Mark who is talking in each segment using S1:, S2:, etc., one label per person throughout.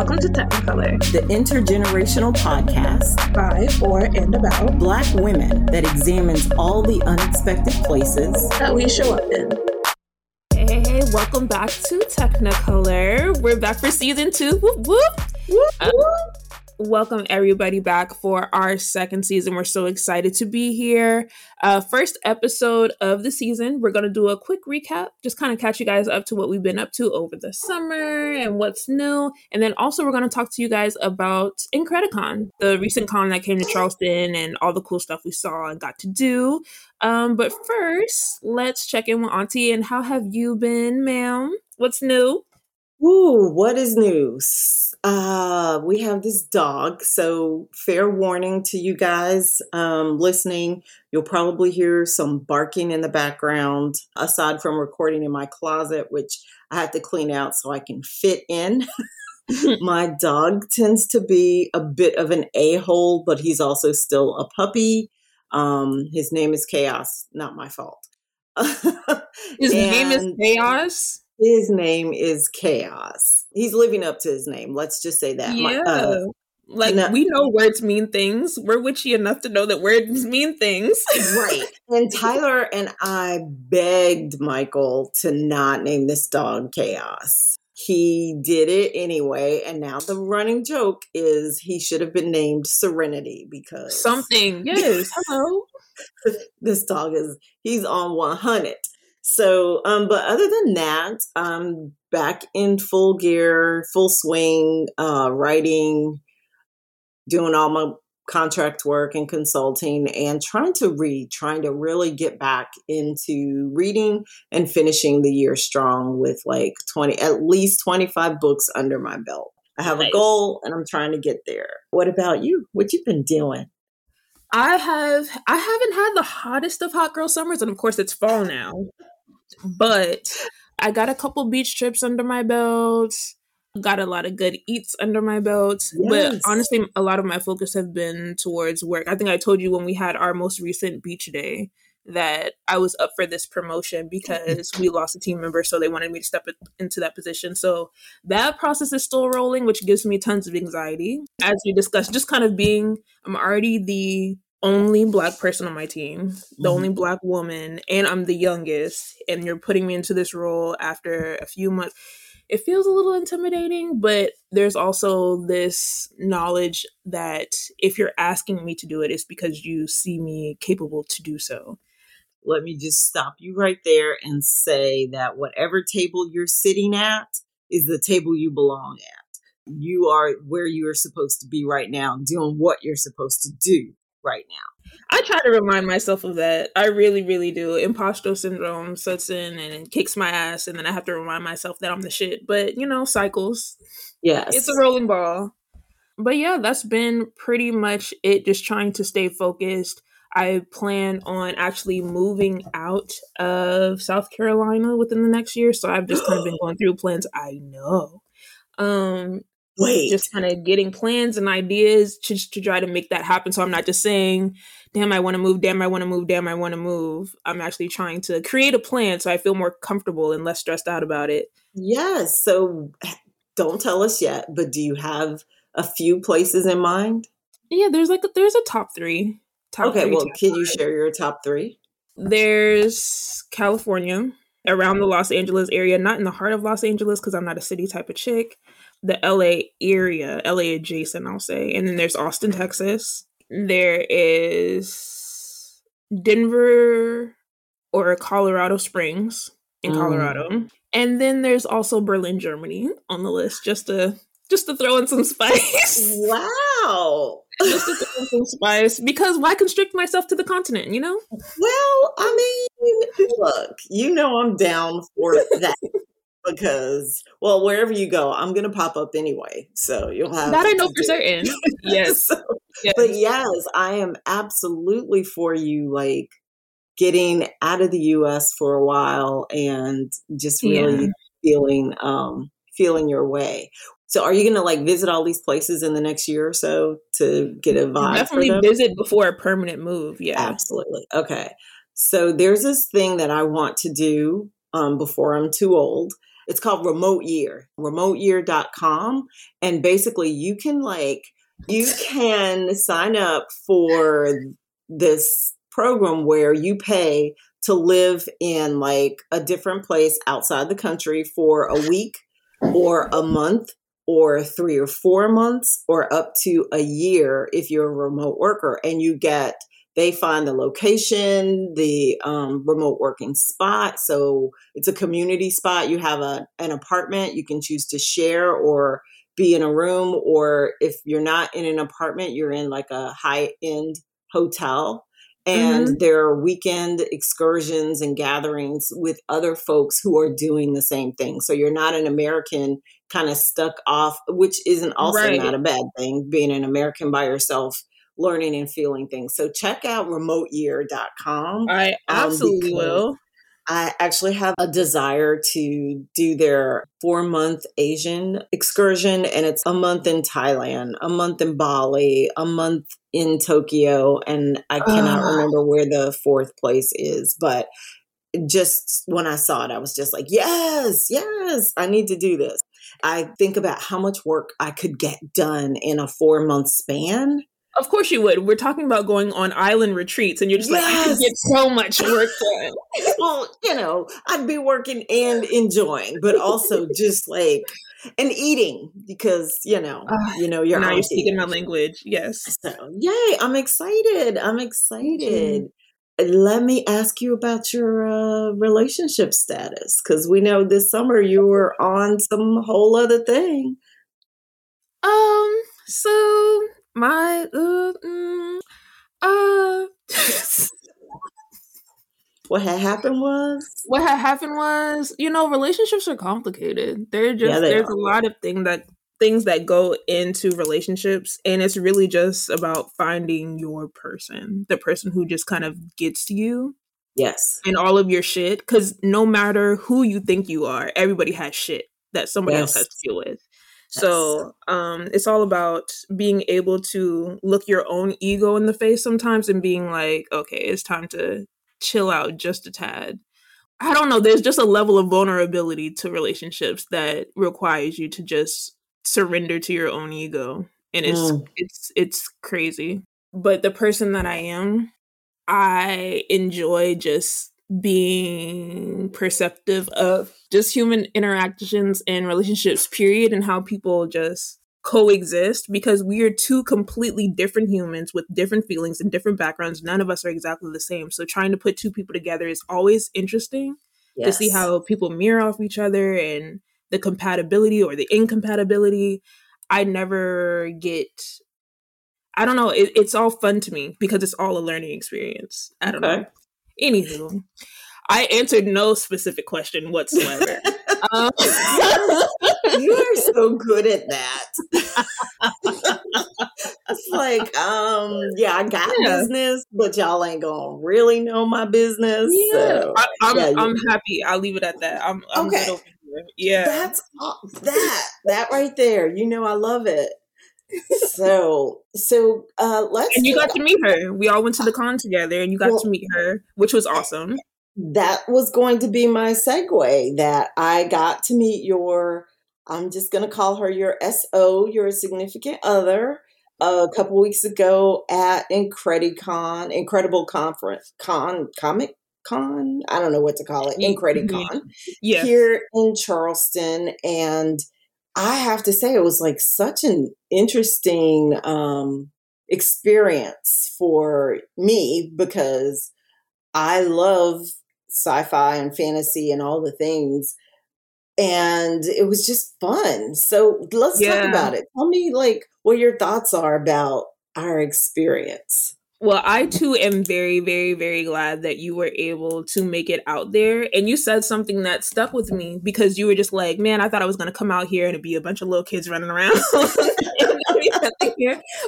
S1: welcome to Technicolor,
S2: the intergenerational podcast
S1: by, for, and about
S2: Black women that examines all the unexpected places
S1: that we show up in.
S3: Hey, hey, welcome back to Technicolor. We're back for season two. Whoop, whoop. Whoop, um, welcome everybody back for our second season. We're so excited to be here. Uh, first episode of the season. We're going to do a quick recap, just kind of catch you guys up to what we've been up to over the summer and what's new. And then also, we're going to talk to you guys about Incredicon, the recent con that came to Charleston and all the cool stuff we saw and got to do. Um, but first, let's check in with Auntie. And how have you been, ma'am? What's new?
S2: Ooh, what is news? Uh, we have this dog, so fair warning to you guys um, listening. You'll probably hear some barking in the background, aside from recording in my closet, which I have to clean out so I can fit in. my dog tends to be a bit of an a hole, but he's also still a puppy. Um, his name is Chaos, not my fault.
S3: his name is Chaos?
S2: His name is Chaos. He's living up to his name. Let's just say that.
S3: Yeah. My, uh, like we know words mean things. We're witchy enough to know that words mean things.
S2: right. And Tyler and I begged Michael to not name this dog Chaos. He did it anyway, and now the running joke is he should have been named Serenity because
S3: something. Yes. Hello.
S2: this dog is he's on 100 so, um, but other than that, I'm back in full gear, full swing, uh, writing, doing all my contract work and consulting and trying to read, trying to really get back into reading and finishing the year strong with like 20, at least 25 books under my belt. I have nice. a goal and I'm trying to get there. What about you? What you been doing?
S3: I have I haven't had the hottest of hot girl summers, and of course it's fall now. But I got a couple beach trips under my belt. Got a lot of good eats under my belt. Yes. But honestly, a lot of my focus have been towards work. I think I told you when we had our most recent beach day that I was up for this promotion because we lost a team member, so they wanted me to step into that position. So that process is still rolling, which gives me tons of anxiety. As we discussed, just kind of being, I'm already the only black person on my team, the mm-hmm. only black woman, and I'm the youngest, and you're putting me into this role after a few months. It feels a little intimidating, but there's also this knowledge that if you're asking me to do it, it's because you see me capable to do so.
S2: Let me just stop you right there and say that whatever table you're sitting at is the table you belong at. You are where you are supposed to be right now, doing what you're supposed to do right now.
S3: I try to remind myself of that. I really, really do. Imposter syndrome sets in and kicks my ass, and then I have to remind myself that I'm the shit. But you know, cycles.
S2: Yes,
S3: it's a rolling ball. But yeah, that's been pretty much it. Just trying to stay focused. I plan on actually moving out of South Carolina within the next year, so I've just kind of been going through plans. I know. Um,
S2: Wait.
S3: Just kind of getting plans and ideas to, to try to make that happen. So I'm not just saying, damn, I want to move, damn, I want to move, damn, I want to move. I'm actually trying to create a plan so I feel more comfortable and less stressed out about it.
S2: Yes. So don't tell us yet, but do you have a few places in mind?
S3: Yeah, there's like a, there's a top three. Top
S2: okay,
S3: three,
S2: well, can five. you share your top three?
S3: There's California, around the Los Angeles area, not in the heart of Los Angeles because I'm not a city type of chick the LA area, LA adjacent, I'll say. And then there's Austin, Texas. There is Denver or Colorado Springs in mm. Colorado. Mm. And then there's also Berlin, Germany on the list just to just to throw in some spice.
S2: Wow.
S3: just to throw in some spice. Because why constrict myself to the continent, you know?
S2: Well, I mean, look, you know I'm down for that because well wherever you go i'm gonna pop up anyway so you'll have
S3: that i know for certain. Yes.
S2: so, yes. but yes i am absolutely for you like getting out of the us for a while and just really yeah. feeling um feeling your way. So are you gonna like visit all these places in the next year or so to get a vibe
S3: definitely visit before a permanent move yeah.
S2: Absolutely. Okay. So there's this thing that i want to do um, before i'm too old it's called Remote Year, remoteyear.com. And basically, you can like, you can sign up for this program where you pay to live in like a different place outside the country for a week or a month or three or four months or up to a year if you're a remote worker and you get they find the location the um, remote working spot. So it's a community spot. You have a, an apartment you can choose to share or be in a room or if you're not in an apartment you're in like a high end hotel. And mm-hmm. there are weekend excursions and gatherings with other folks who are doing the same thing. So you're not an american kind of stuck off which isn't also right. not a bad thing being an american by yourself learning and feeling things so check out remoteyear.com
S3: i um, absolutely um, will
S2: I actually have a desire to do their four month Asian excursion, and it's a month in Thailand, a month in Bali, a month in Tokyo, and I cannot uh. remember where the fourth place is, but just when I saw it, I was just like, yes, yes, I need to do this. I think about how much work I could get done in a four month span.
S3: Of course you would. We're talking about going on island retreats, and you're just yes. like, I can get so much work done.
S2: well, you know, I'd be working and enjoying, but also just like and eating because you know, uh, you know, you're
S3: now you're speaking my language. Yes.
S2: So yay! I'm excited. I'm excited. Mm-hmm. Let me ask you about your uh, relationship status because we know this summer you were on some whole other thing.
S3: Um. So my uh, mm, uh
S2: what had happened was
S3: what had happened was you know relationships are complicated they're just yeah, they there's are. a lot of things that things that go into relationships and it's really just about finding your person the person who just kind of gets to you
S2: yes
S3: and all of your shit because no matter who you think you are everybody has shit that somebody yes. else has to deal with so um, it's all about being able to look your own ego in the face sometimes and being like, okay, it's time to chill out just a tad. I don't know. There's just a level of vulnerability to relationships that requires you to just surrender to your own ego, and it's mm. it's it's crazy. But the person that I am, I enjoy just being perceptive of just human interactions and relationships, period, and how people just coexist because we are two completely different humans with different feelings and different backgrounds. None of us are exactly the same. So trying to put two people together is always interesting yes. to see how people mirror off each other and the compatibility or the incompatibility. I never get I don't know. It, it's all fun to me because it's all a learning experience. I don't okay. know. Anywho, I answered no specific question whatsoever. um,
S2: you are so good at that. it's like, um, yeah, I got yeah. business, but y'all ain't gonna really know my business.
S3: Yeah, so, I, am I'm, yeah, I'm happy. I'll leave it at that. I'm, I'm okay. Yeah,
S2: that's that that right there. You know, I love it so so uh let's
S3: and you got to meet her. We all went to the con together and you got well, to meet her which was awesome.
S2: That was going to be my segue that i got to meet your i'm just going to call her your so your significant other a couple weeks ago at incredicon incredible conference con comic con? I don't know what to call it incredicon.
S3: yeah.
S2: here in charleston and I have to say, it was like such an interesting um, experience for me because I love sci fi and fantasy and all the things. And it was just fun. So let's yeah. talk about it. Tell me, like, what your thoughts are about our experience.
S3: Well, I too am very, very, very glad that you were able to make it out there. And you said something that stuck with me because you were just like, man, I thought I was going to come out here and it'd be a bunch of little kids running around.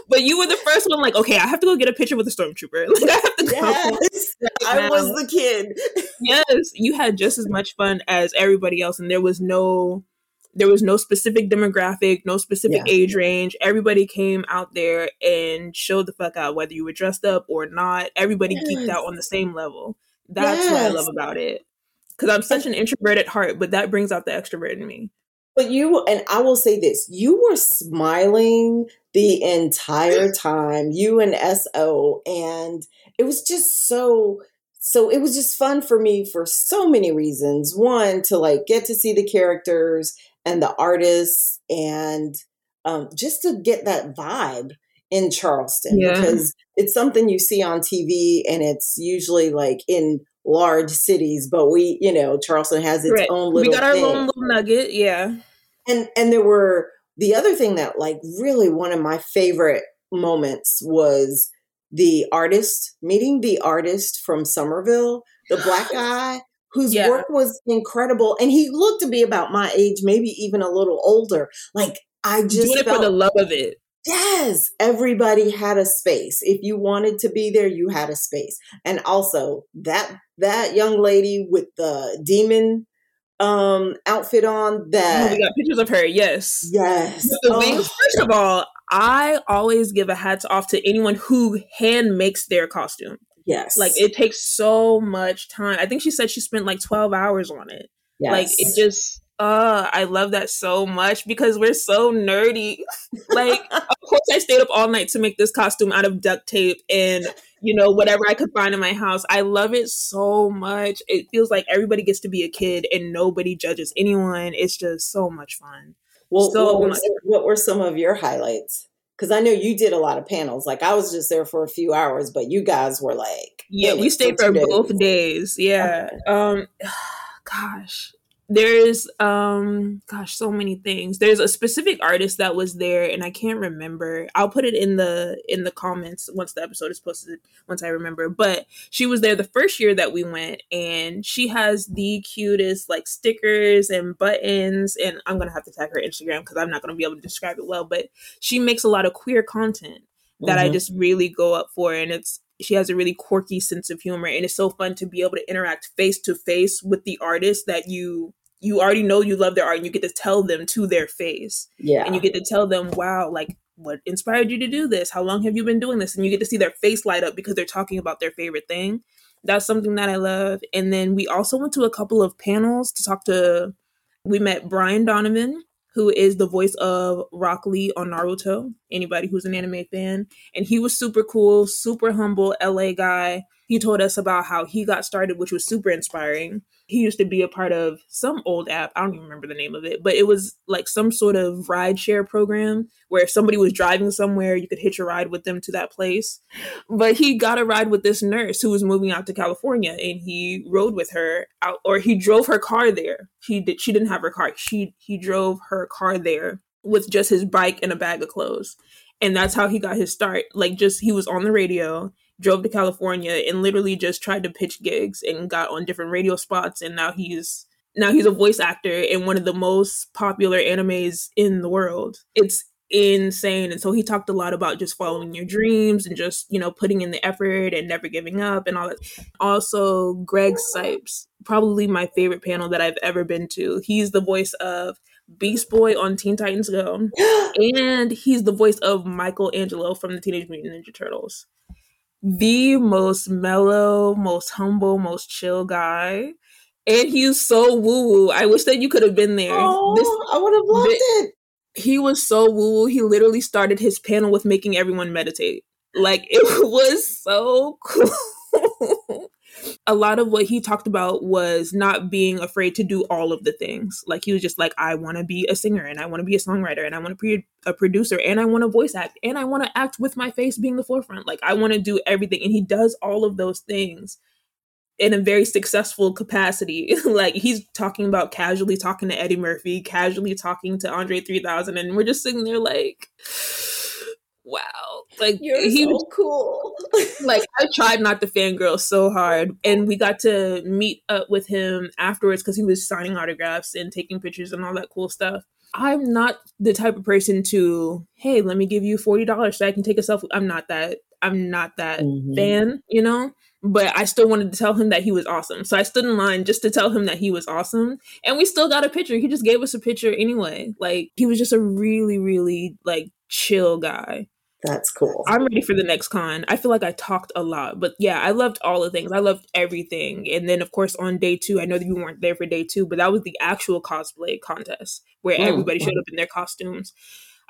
S3: but you were the first one, like, okay, I have to go get a picture with a stormtrooper. Like, I have to go.
S2: Yes, I was the kid.
S3: yes, you had just as much fun as everybody else. And there was no there was no specific demographic, no specific yeah. age range. Everybody came out there and showed the fuck out, whether you were dressed up or not. Everybody yes. geeked out on the same level. That's yes. what I love about it. because I'm such an introvert at heart, but that brings out the extrovert in me.
S2: But you, and I will say this you were smiling the entire time, you and SO, and it was just so. So it was just fun for me for so many reasons. One, to like get to see the characters and the artists and um, just to get that vibe in Charleston
S3: Yeah.
S2: because it's something you see on TV and it's usually like in large cities, but we, you know, Charleston has its
S3: Right.
S2: own little.
S3: We got our
S2: thing.
S3: own little nugget. Yeah.
S2: and and there were the other thing that like really one of my favorite moments was the artist meeting the artist from Somerville, the black guy whose
S3: Yeah.
S2: work was incredible and he looked to be about my age, maybe even a little older. Like I just
S3: Doing it for the love of it.
S2: Yes, everybody had a space. If you wanted to be there, you had a space. And also that that young lady with the demon um outfit on
S3: Oh,
S2: that
S3: we got pictures of her. Yes.
S2: yes.
S3: With the
S2: Oh,
S3: wings. First of all, I always give a hats off to anyone who hand makes their costume.
S2: Yes.
S3: Like it takes so much time. I think she said she spent like 12 hours on it.
S2: yes.
S3: Like it just uh I love that so much because we're so nerdy. like of course I stayed up all night to make this costume out of duct tape and you know whatever I could find in my house. I love it so much. It feels like everybody gets to be a kid and nobody judges anyone. It's just so much fun.
S2: well,
S3: so
S2: what, were,
S3: much.
S2: what were some of your highlights? Because I know you did a lot of panels. Like I was just there for a few hours, but you guys were like
S3: Yeah, we stayed for
S2: days.
S3: both days. Yeah. Um gosh. There's um gosh, so many things. There's a specific artist that was there and I can't remember. I'll put it in the in the comments once the episode is posted once I remember. But she was there the first year that we went and she has the cutest like stickers and buttons and I'm going to have to tag her Instagram cuz I'm not going to be able to describe it well, but she makes a lot of queer content that I
S2: Mhm.
S3: just really go up for. And it's she has a really quirky sense of humor, and it's so fun to be able to interact face to face with the artist that you you already know you love their art, and you get to tell them to their face,
S2: yeah.
S3: and you get to tell them, "Wow, like." What inspired you to do this? How long have you been doing this? And you get to see their face light up because they're talking about their favorite thing. That's something that I love. And then we also went to a couple of panels to talk to. We met Brian Donovan, who is the voice of Rock Lee on Naruto. Anybody who's an anime fan, and he was super cool, super humble LA guy. He told us about how he got started, which was super inspiring. He used to be a part of some old app. I don't even remember the name of it, but it was like some sort of ride share program where if somebody was driving somewhere, you could hitch a ride with them to that place. But he got a ride with this nurse who was moving out to California and he rode with her out or he drove her car there. He did she didn't have her car. She he drove her car there with just his bike and a bag of clothes. And that's how he got his start. Like just he was on the radio, drove to California and literally just tried to pitch gigs and got on different radio spots and now he's now he's a voice actor in one of the most popular animes in the world. It's insane. And so he talked a lot about just following your dreams and just, you know, putting in the effort and never giving up and all that. Also, Greg Cipes, probably my favorite panel that I've ever been to. He's the voice of Beast Boy on Teen Titans Go, and he's the voice of Michelangelo from the Teenage Mutant Ninja Turtles. The most mellow, most humble, most chill guy. And he's so woo woo. I wish that you could have been there.
S2: Oh,
S3: This
S2: I would have loved it.
S3: he was so woo woo. He literally started his panel with making everyone meditate. Like it was so cool. a lot of what he talked about was not being afraid to do all of the things. Like he was just like, I want to be a singer and I want to be a songwriter and I want to be a producer and I want to voice act and I want to act with my face being the forefront. Like I want to do everything. And he does all of those things in a very successful capacity. like he's talking about casually talking to Eddie Murphy, casually talking to Andre 3000, and we're just sitting there like, wow. Like
S2: You're
S3: he
S2: so
S3: was
S2: cool.
S3: like I tried not to fangirl so hard, and we got to meet up with him afterwards because he was signing autographs and taking pictures and all that cool stuff. I'm not the type of person to, hey, let me give you forty dollars so I can take a selfie. I'm not that. I'm not that
S2: Mhm.
S3: fan, you know. But I still wanted to tell him that he was awesome, so I stood in line just to tell him that he was awesome, and we still got a picture. He just gave us a picture anyway. Like he was just a really, really like chill guy
S2: That's cool.
S3: I'm ready for the next con. I feel like I talked a lot, but yeah, I loved all the things. I loved everything. And then, of course, on day two, I know that you weren't there for day two, but that was the actual cosplay contest where
S2: Mm.
S3: everybody showed up in their costumes.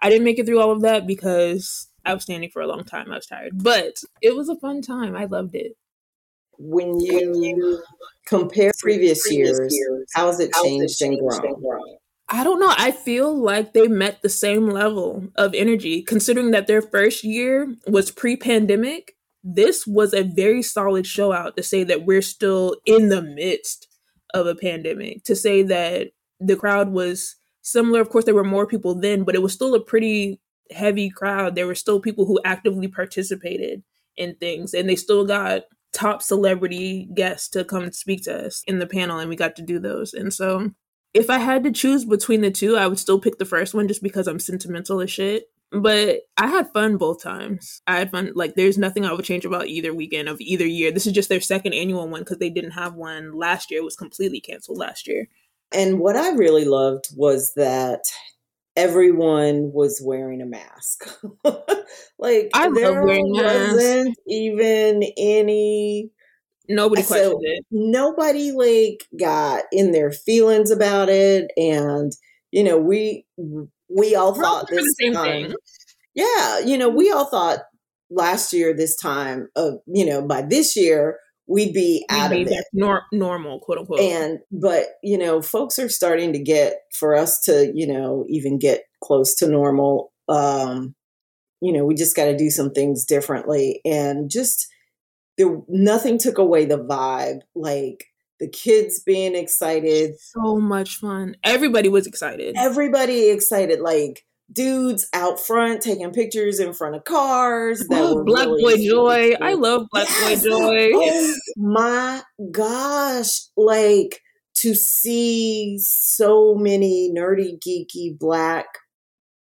S3: I didn't make it through all of that because I was standing for a long time. I was tired, but it was a fun time. I loved it.
S2: when you compare previous years, how has it changed and grown?
S3: I don't know. I feel like they met the same level of energy, considering that their first year was pre pandemic. This was a very solid show out to say that we're still in the midst of a pandemic, to say that the crowd was similar. Of course, there were more people then, but it was still a pretty heavy crowd. There were still people who actively participated in things, and they still got top celebrity guests to come speak to us in the panel, and we got to do those. And so if I had to choose between the two, I would still pick the first one just because I'm sentimental as shit. But I had fun both times. I had fun. Like, there's nothing I would change about either weekend of either year. This is just their second annual one because they didn't have one last year. It was completely canceled last year.
S2: And what I really loved was that everyone was wearing a mask. like
S3: I
S2: there wasn't even any
S3: Nobody
S2: So-
S3: questioned it.
S2: nobody like got in their feelings about it and you know we we all
S3: We're
S2: thought this
S3: same
S2: time,
S3: thing.
S2: yeah you know we all thought last year this time of you know by this year we'd be out
S3: We'd
S2: of it
S3: nor- normal, quote unquote.
S2: and but you know folks are starting to get for us to you know even get close to normal um you know we just got to do some things differently and just there nothing took away the vibe like the kids being excited
S3: so much fun. Everybody was excited.
S2: everybody excited like dudes out front taking pictures in front of cars that
S3: Oh, Black
S2: really
S3: Boy Joy.
S2: cute.
S3: I love Black
S2: Yes.
S3: Boy Joy.
S2: Oh my gosh. Like to see so many nerdy, geeky black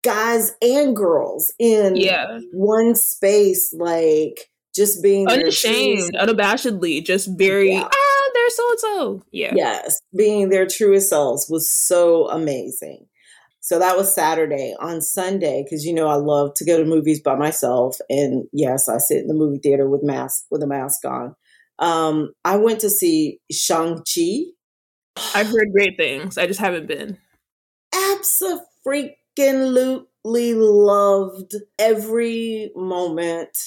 S2: guys and girls in
S3: Yeah.
S2: one space, like just being
S3: Unashamed, unabashedly, just very,
S2: Yeah.
S3: ah, they're so and so. Yeah.
S2: Yes, being their truest selves was so amazing. So that was Saturday. On Sunday, because you know I love to go to movies by myself, and yes, I sit in the movie theater with mask with a mask on. Um, I went to see Shang Chi.
S3: I've heard great things. I just haven't been.
S2: Absolutely loved every moment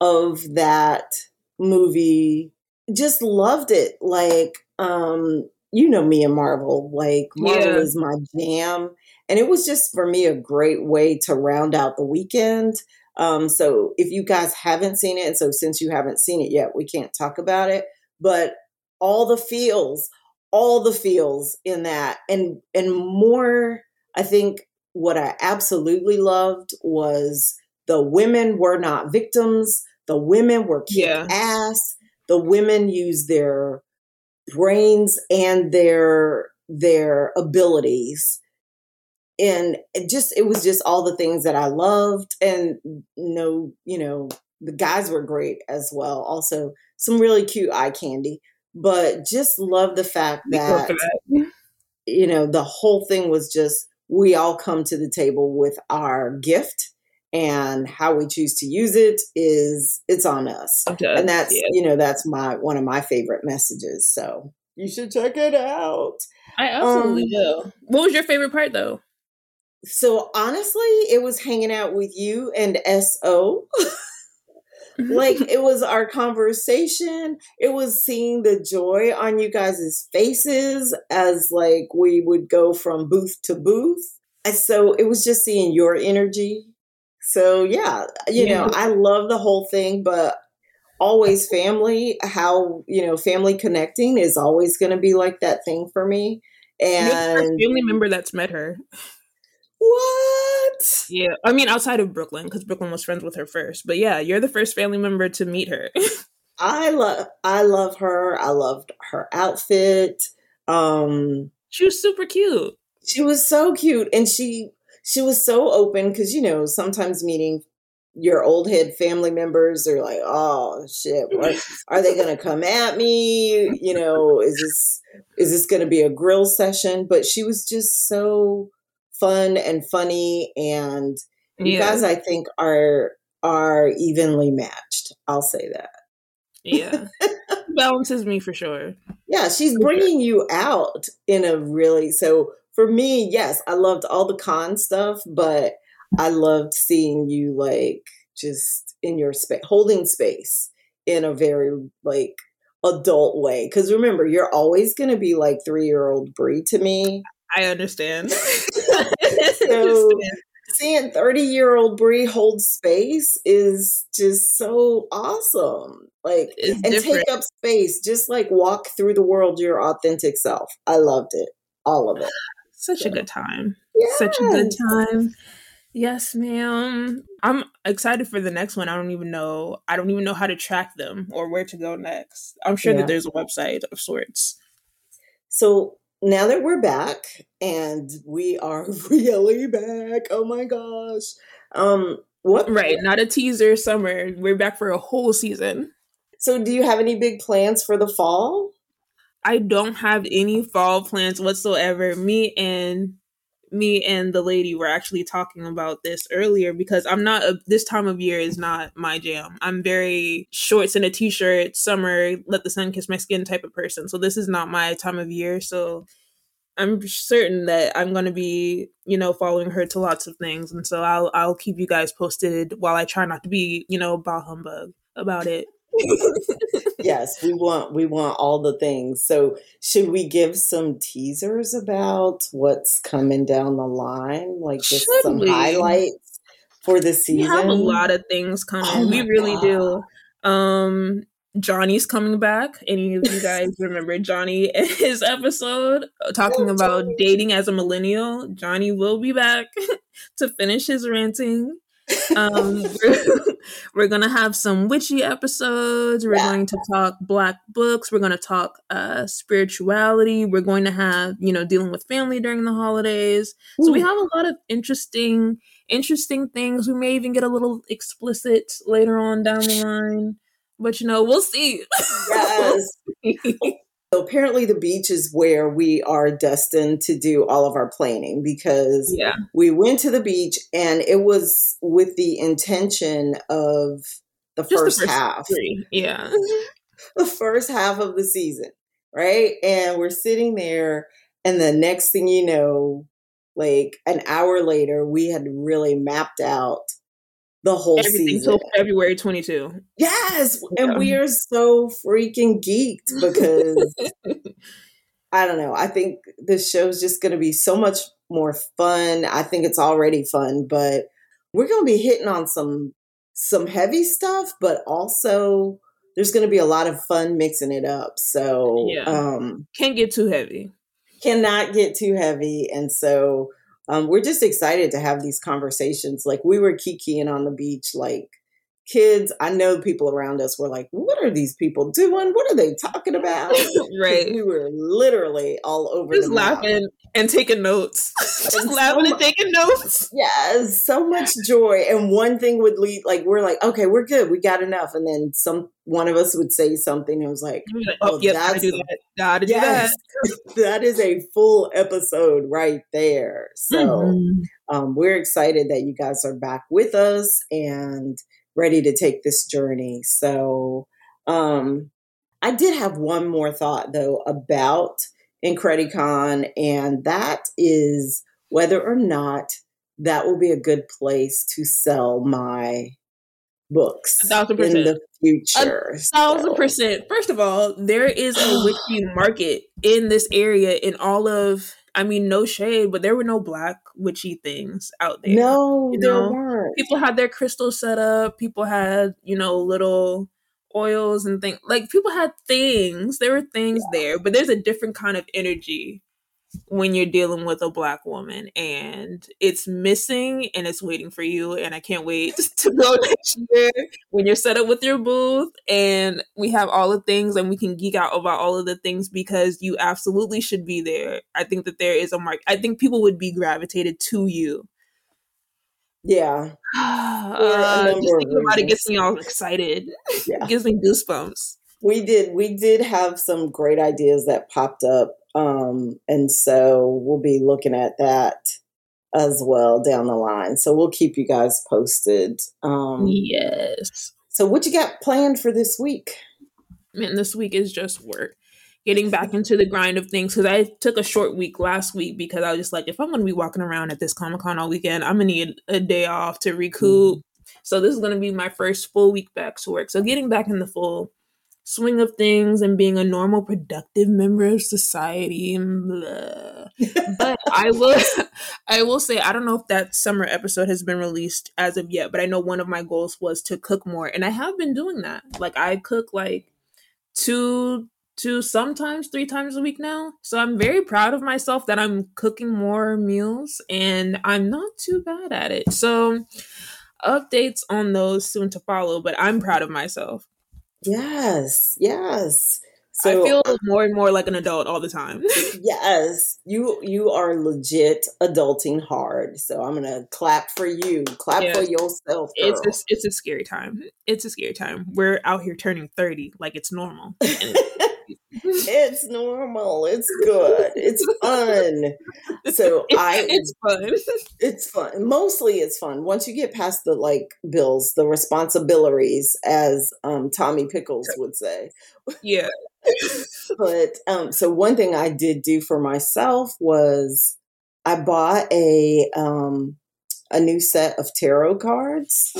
S2: of that movie. Just loved it. Like, um, you know me and Marvel. Like Marvel
S3: Yeah.
S2: is my jam. And it was just for me a great way to round out the weekend. Um, so if you guys haven't seen it, and so since you haven't seen it yet, we can't talk about it. But all the feels, all the feels in that, and and more, I think what I absolutely loved was the women were not victims. The women were kick
S3: Yeah.
S2: ass. The women used their brains and their their abilities and it just it was just all the things that I loved and no you know the guys were great as well also some really cute eye candy but just love the fact
S3: We go for
S2: that
S3: that.
S2: you know the whole thing was just we all come to the table with our gift and how we choose to use it is it's on us
S3: Sometimes,
S2: and that's
S3: yeah.
S2: you know that's my one of my favorite messages so you should check it out
S3: I absolutely
S2: um,
S3: will. What was your favorite part though?
S2: so honestly it was hanging out with you and so like it was our conversation it was seeing the joy on you guys' faces as like we would go from booth to booth and so it was just seeing your energy so yeah you know i love the whole thing but always family how you know family connecting is always going to be like that thing for me
S3: You're the first
S2: and
S3: family member that's met her.
S2: what
S3: Yeah, I mean outside of Brooklyn because Brooklyn was friends with her first. But yeah, you're the first family member to meet her.
S2: I love I love her. I loved her outfit. Um
S3: she was super cute.
S2: she was so cute and she she was so open cuz you know sometimes meeting your old head family members are like, "Oh shit, what are they going to come at me? You know, is this is this going to be a grill session?" But she was just so fun and funny and you
S3: Yeah.
S2: guys I think are are evenly matched. I'll say that.
S3: Yeah. Balances me for sure.
S2: Yeah, she's bringing you out in a really so for me, yes, I loved all the con stuff, but I loved seeing you like just in your space, holding space in a very like adult way. Because remember, you're always going to be like three year old Brie to me.
S3: I understand.
S2: so seeing 30 year old Brie hold space is just so awesome. Like,
S3: It's
S2: and
S3: different.
S2: take up space, just like walk through the world your authentic self. I loved it. All of it.
S3: Such a good time. Such a good time. Yes, ma'am. I'm excited for the next one. I don't even know. I don't even know how to track them or where to go next. I'm sure
S2: Yeah.
S3: that there's a website of sorts.
S2: So now that we're back and we are really back, oh my gosh. Um, what
S3: Right, not a teaser summer. We're back for a whole season.
S2: So do you have any big plans for the fall?
S3: I don't have any fall plans whatsoever. Me and me and the lady were actually talking about this earlier because I'm not a, this time of year is not my jam. I'm very shorts and a t-shirt, summer, let the sun kiss my skin type of person. So this is not my time of year. So I'm certain that I'm going to be, you know, following her to lots of things, and so I'll I'll keep you guys posted while I try not to be, you know, bah humbug about it.
S2: yes, we want we want all the things. So should we give some teasers about what's coming down the line? Like just
S3: Should
S2: some
S3: we?
S2: highlights for the season.
S3: We have a lot of things coming.
S2: Oh
S3: we really
S2: God.
S3: do. Um Johnny's coming back. Any of you guys remember Johnny and his episode uh, talking about dating as a millennial? Johnny will be back to finish his ranting. Um, we're, we're gonna have some witchy episodes. We're
S2: Yeah.
S3: going to talk black books. We're gonna talk uh, spirituality. We're going to have you know dealing with family during the holidays. So we have a lot of interesting, interesting things. We may even get a little explicit later on down the line, but you know we'll see.
S2: Yes. So apparently the beach is where we are destined to do all of our planning because
S3: yeah,
S2: we went to the beach and it was with the intention of the first,
S3: the first
S2: half.
S3: three. Yeah,
S2: the first half of the season right? And we're sitting there and the next thing you know like an hour later we had really mapped out the whole
S3: everything
S2: season
S3: February twenty two.
S2: yes and we are so freaking geeked because I don't know. I think this show is just going to be so much more fun. I think it's already fun, but we're going to be hitting on some some heavy stuff, but also there's going to be a lot of fun mixing it up. So,
S3: Yeah.
S2: um
S3: Can't get too heavy.
S2: cannot get too heavy and so um we're just excited to have these conversations. Like we were kikiing on the beach like kids, I know people around us were like, "What are these people doing? What are they talking about?"
S3: right.
S2: we were literally all over
S3: Just laughing and taking notes. Just laughing
S2: so
S3: and taking notes.
S2: Yes, so much joy. And one thing would lead like we're like, okay, we're good, we got enough. And then some one of us would say something and it was like,
S3: You'd be like,
S2: Oh,
S3: oh, yep,
S2: that's-
S3: do that. Gotta do
S2: yes, that is a full episode right there.
S3: that.
S2: So
S3: Mhm.
S2: um, we're excited that you guys are back with us and ready to take this journey. So um, I did have one more thought though about Incredicon, and that is whether or not that will be a good place to sell my books
S3: A thousand
S2: in the future.
S3: A thousand
S2: So,
S3: percent. First of all, there is a witchy market in this area. In all of, I mean, no shade, but there were no black witchy things out there.
S2: No,
S3: you
S2: there weren't.
S3: people had their crystals set up. People had, you know, little oils and things. Like people had things. There were things there, but there's a different kind of energy when you're dealing with a black woman and it's missing and it's waiting for you and i can't wait to go next year when you're set up with your booth and we have all the things and we can geek out about all of the things because you absolutely should be there i think that there is a mark i think people would be gravitated to you
S2: Yeah,
S3: uh, just
S2: number of
S3: thinking about it gets me all excited
S2: Yeah.
S3: gives me goosebumps
S2: we did. We did have some great ideas that popped up, um, and so we'll be looking at that as well down the line. So we'll keep you guys posted. Um,
S3: yes.
S2: So what you got planned for this week?
S3: Man, this week is just work. Getting back into the grind of things because I took a short week last week because I was just like, if I'm going to be walking around at this Comic Con all weekend, I'm going to need a day off to recoup. Mm-hmm. So this is going to be my first full week back to work. So getting back in the full swing of things and being a normal, productive member of society. but I will, I will say, I don't know if that summer episode has been released as of yet, but I know one of my goals was to cook more, and I have been doing that. Like I cook like two two sometimes three times a week now. So I'm very proud of myself that I'm cooking more meals and I'm not too bad at it. So updates on those soon to follow, but I'm proud of myself.
S2: Yes, yes.
S3: So I feel uh, more and more like an adult all the time.
S2: yes, you you are legit adulting hard. So I'm gonna clap for you. Clap yeah. for yourself. Girl.
S3: It's a, it's a scary time. It's a scary time. We're out here turning thirty like it's normal.
S2: it's normal. It's good. It's fun. So I
S3: it's fun.
S2: It's fun. Mostly it's fun. Once you get past the like bills, the responsibilities, as um, Tommy Pickles would say.
S3: Yeah.
S2: but um, so one thing I did do for myself was I bought a um, a new set of tarot cards.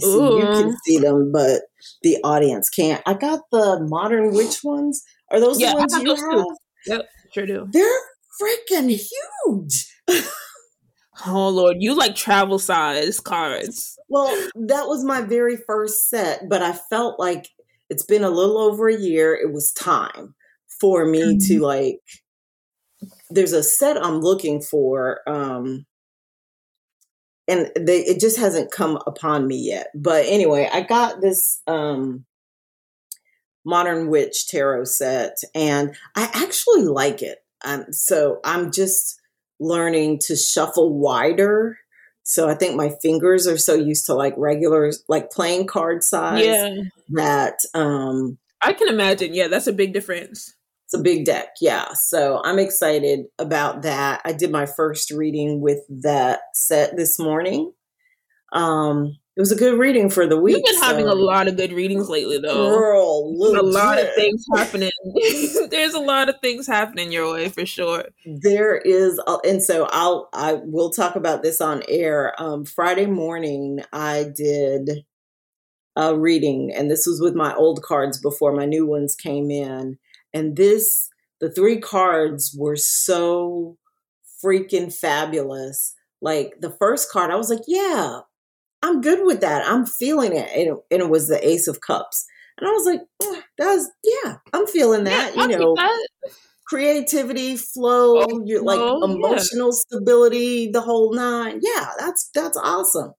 S2: See, you can see them, but the audience can't. I got the modern witch ones. Are those yeah, the ones you have? Too.
S3: Yep, sure do.
S2: They're freaking huge.
S3: oh Lord, you like travel size cards.
S2: Well, that was my very first set, but I felt like it's been a little over a year. It was time for me mm-hmm. to like there's a set I'm looking for um and they it just hasn't come upon me yet. But anyway, I got this um Modern Witch tarot set, and I actually like it. Um, so I'm just learning to shuffle wider. So I think my fingers are so used to like regular, like playing card size
S3: yeah.
S2: that um,
S3: I can imagine. Yeah, that's a big difference.
S2: It's a big deck, yeah. So I'm excited about that. I did my first reading with that set this morning. Um, it was a good reading for the week.
S3: You've been so. having a lot of good readings lately, though.
S2: Girl,
S3: a lot of things happening. There's a lot of things happening your way for sure.
S2: There is, and so I'll I will talk about this on air. Um, Friday morning, I did a reading, and this was with my old cards before my new ones came in, and this the three cards were so freaking fabulous. Like the first card, I was like, yeah, I'm good with that. I'm feeling it. And, it. and, it was the Ace of Cups. And I was like, oh, that's, yeah, I'm feeling that. Yeah, you know, creativity, flow, oh, you're like oh, emotional yeah. stability, the whole nine. Yeah, that's, that's awesome.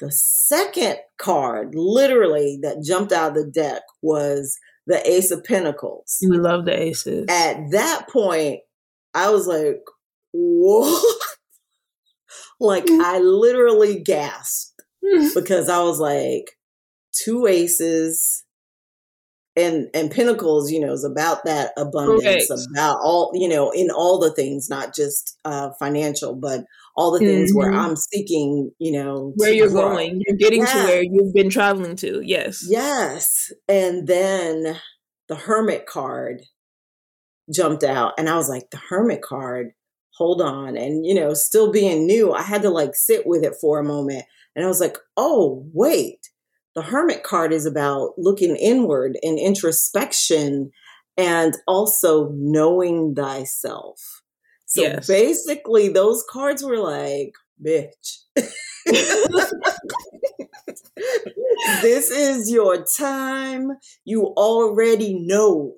S2: The second card, literally, that jumped out of the deck was the Ace of Pentacles.
S3: We love the aces.
S2: At that point, I was like, what? Like mm. I literally gasped because I was like, two aces and and Pentacles, you know, is about that abundance, about all, you know, in all the things, not just uh financial, but all the things mm-hmm. where I'm seeking, you know,
S3: where you're grow. going. You're getting yeah. to where you've been traveling to. Yes.
S2: Yes. And then the Hermit card jumped out and I was like, the Hermit card hold on. And, you know, still being new, I had to like sit with it for a moment. And I was like, oh, wait, the hermit card is about looking inward and introspection and also knowing thyself. So yes. basically, those cards were like, bitch. this is your time. You already know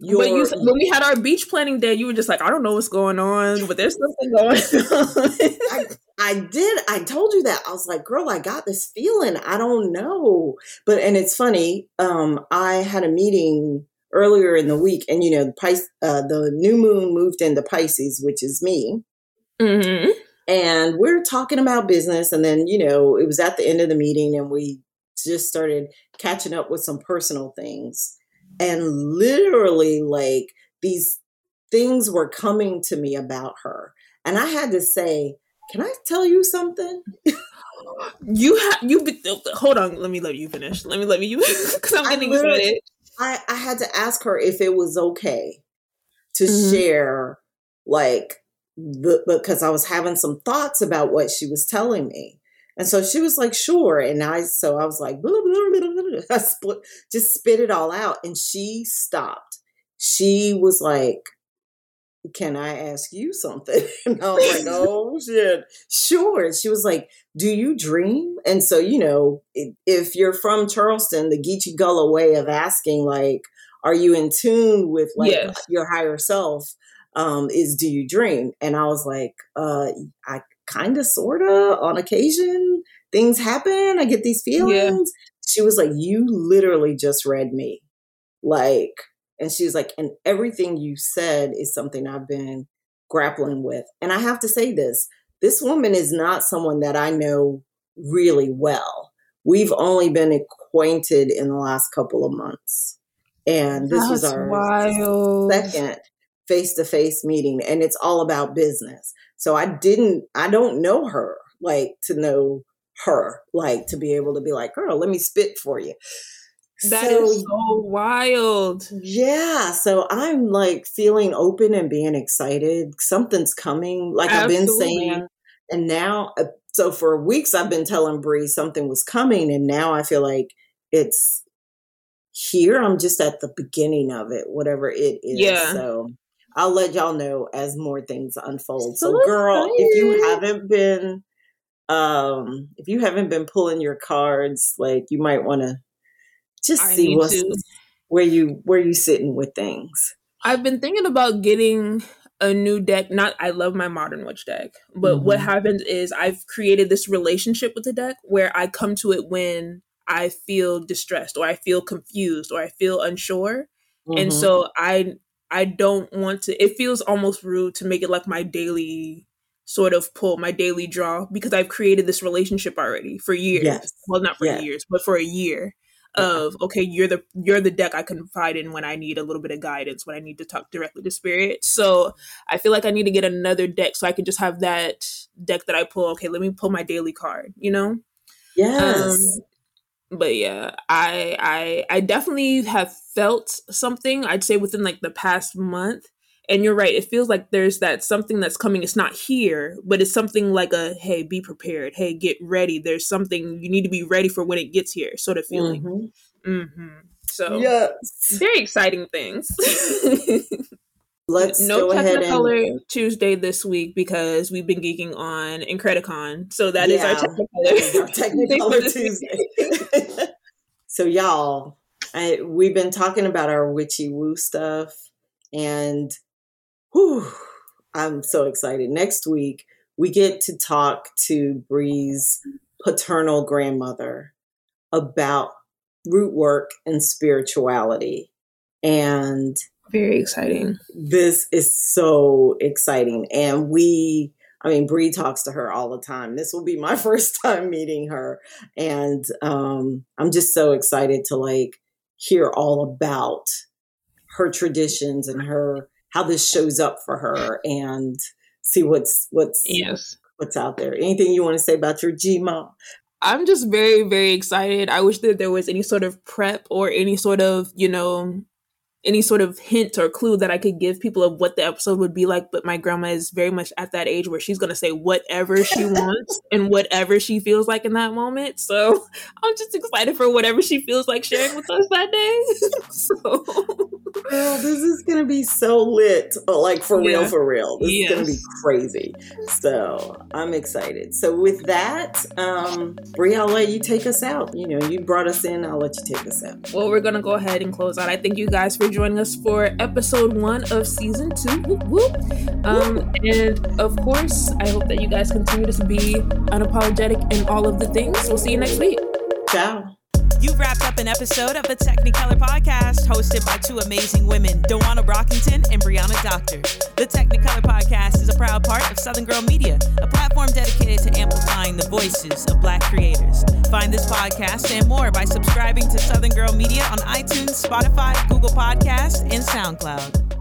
S3: your, but you, when we had our beach planning day, you were just like, I don't know what's going on, but there's something going on.
S2: I, I did. I told you that. I was like, girl, I got this feeling. I don't know. But, and it's funny, um, I had a meeting earlier in the week, and you know, the, Pis- uh, the new moon moved into Pisces, which is me.
S3: Mm-hmm.
S2: And we're talking about business. And then, you know, it was at the end of the meeting, and we just started catching up with some personal things and literally like these things were coming to me about her and i had to say can I tell you something?
S3: you have you be, hold on. Let me let you finish. Let me let me you because I'm getting excited.
S2: I I had to ask her if it was okay to mm-hmm. share like the because I was having some thoughts about what she was telling me. And so she was like, sure. And I, so I was like, blah, blah, blah, I split, just spit it all out. And she stopped. She was like, can I ask you something? And I was like, oh shit, sure. She was like, do you dream? And so, you know, if you're from Charleston, the Geechee Gullah way of asking, like, are you in tune with like yes. your higher self? Um, is do you dream? And I was like, uh, I kind of, sort of, on occasion, things happen. I get these feelings. Yeah. She was like, you literally just read me. Like, and she was like, and everything you said is something I've been grappling with. And I have to say this this woman is not someone that I know really well. We've only been acquainted in the last couple of months. And this That's was our wild. second face to face meeting, and it's all about business. So I didn't, I don't know her like to know her, like to be able to be like, girl, let me spit for you.
S3: That so, is so wild.
S2: Yeah. So I'm like feeling open and being excited. Something's coming, like Absolutely. I've been saying. And now, uh, so for weeks, I've been telling Bree something was coming. And now I feel like it's here. I'm just at the beginning of it, whatever it is. Yeah. So I'll let y'all know as more things unfold. So, so girl, excited. if you haven't been, um, if you haven't been pulling your cards, like you might want to just I see what's to. where you where you sitting with things.
S3: I've been thinking about getting a new deck. Not I love my modern witch deck, but mm-hmm. what happens is I've created this relationship with the deck where I come to it when I feel distressed or I feel confused or I feel unsure. Mm-hmm. And so I I don't want to it feels almost rude to make it like my daily sort of pull, my daily draw because I've created this relationship already for years. Yes. Well, not for yes. years, but for a year of okay you're the you're the deck i confide in when i need a little bit of guidance when i need to talk directly to spirit so i feel like i need to get another deck so i can just have that deck that i pull okay let me pull my daily card you know yes um, but yeah i i i definitely have felt something i'd say within like the past month and you're right it feels like there's that something that's coming it's not here but it's something like a hey be prepared hey get ready there's something you need to be ready for when it gets here sort of feeling mm-hmm. Mm-hmm. so yes very exciting things Let's no Technicolor and... Tuesday this week because we've been geeking on Incredicon. So that yeah, is our Technicolor, our
S2: Technicolor Tuesday. so y'all, I, we've been talking about our witchy woo stuff, and Whew, I'm so excited. Next week, we get to talk to Bree's paternal grandmother about root work and spirituality. And
S3: very exciting.
S2: This is so exciting. And we, I mean, Bree talks to her all the time. This will be my first time meeting her. And um, I'm just so excited to like hear all about her traditions and her how this shows up for her and see what's what's yes what's out there. Anything you want to say about your GMA?
S3: I'm just very, very excited. I wish that there was any sort of prep or any sort of, you know, any sort of hint or clue that I could give people of what the episode would be like. But my grandma is very much at that age where she's going to say whatever she wants and whatever she feels like in that moment. So I'm just excited for whatever she feels like sharing with us that day. so,
S2: girl, this is going to be so lit. Like for yeah. real, for real. This yes. is going to be crazy. So I'm excited. So with that, um, Bree, I'll let you take us out. You know, you brought us in. I'll let you take us out.
S3: Well, we're going to go ahead and close out. I thank you guys for joining us for episode one of season two. Whoop, whoop. Um, and of course, I hope that you guys continue to be unapologetic in all of the things. We'll see you next week.
S2: Ciao.
S4: You've wrapped up an episode of the Technicolor podcast hosted by two amazing women, Dawana Brockington and Brianna Doctor. The Technicolor podcast is a proud part of Southern Girl Media, a platform dedicated to amplifying the voices of Black creators. Find this podcast and more by subscribing to Southern Girl Media on iTunes, Spotify, Google Podcasts, and SoundCloud.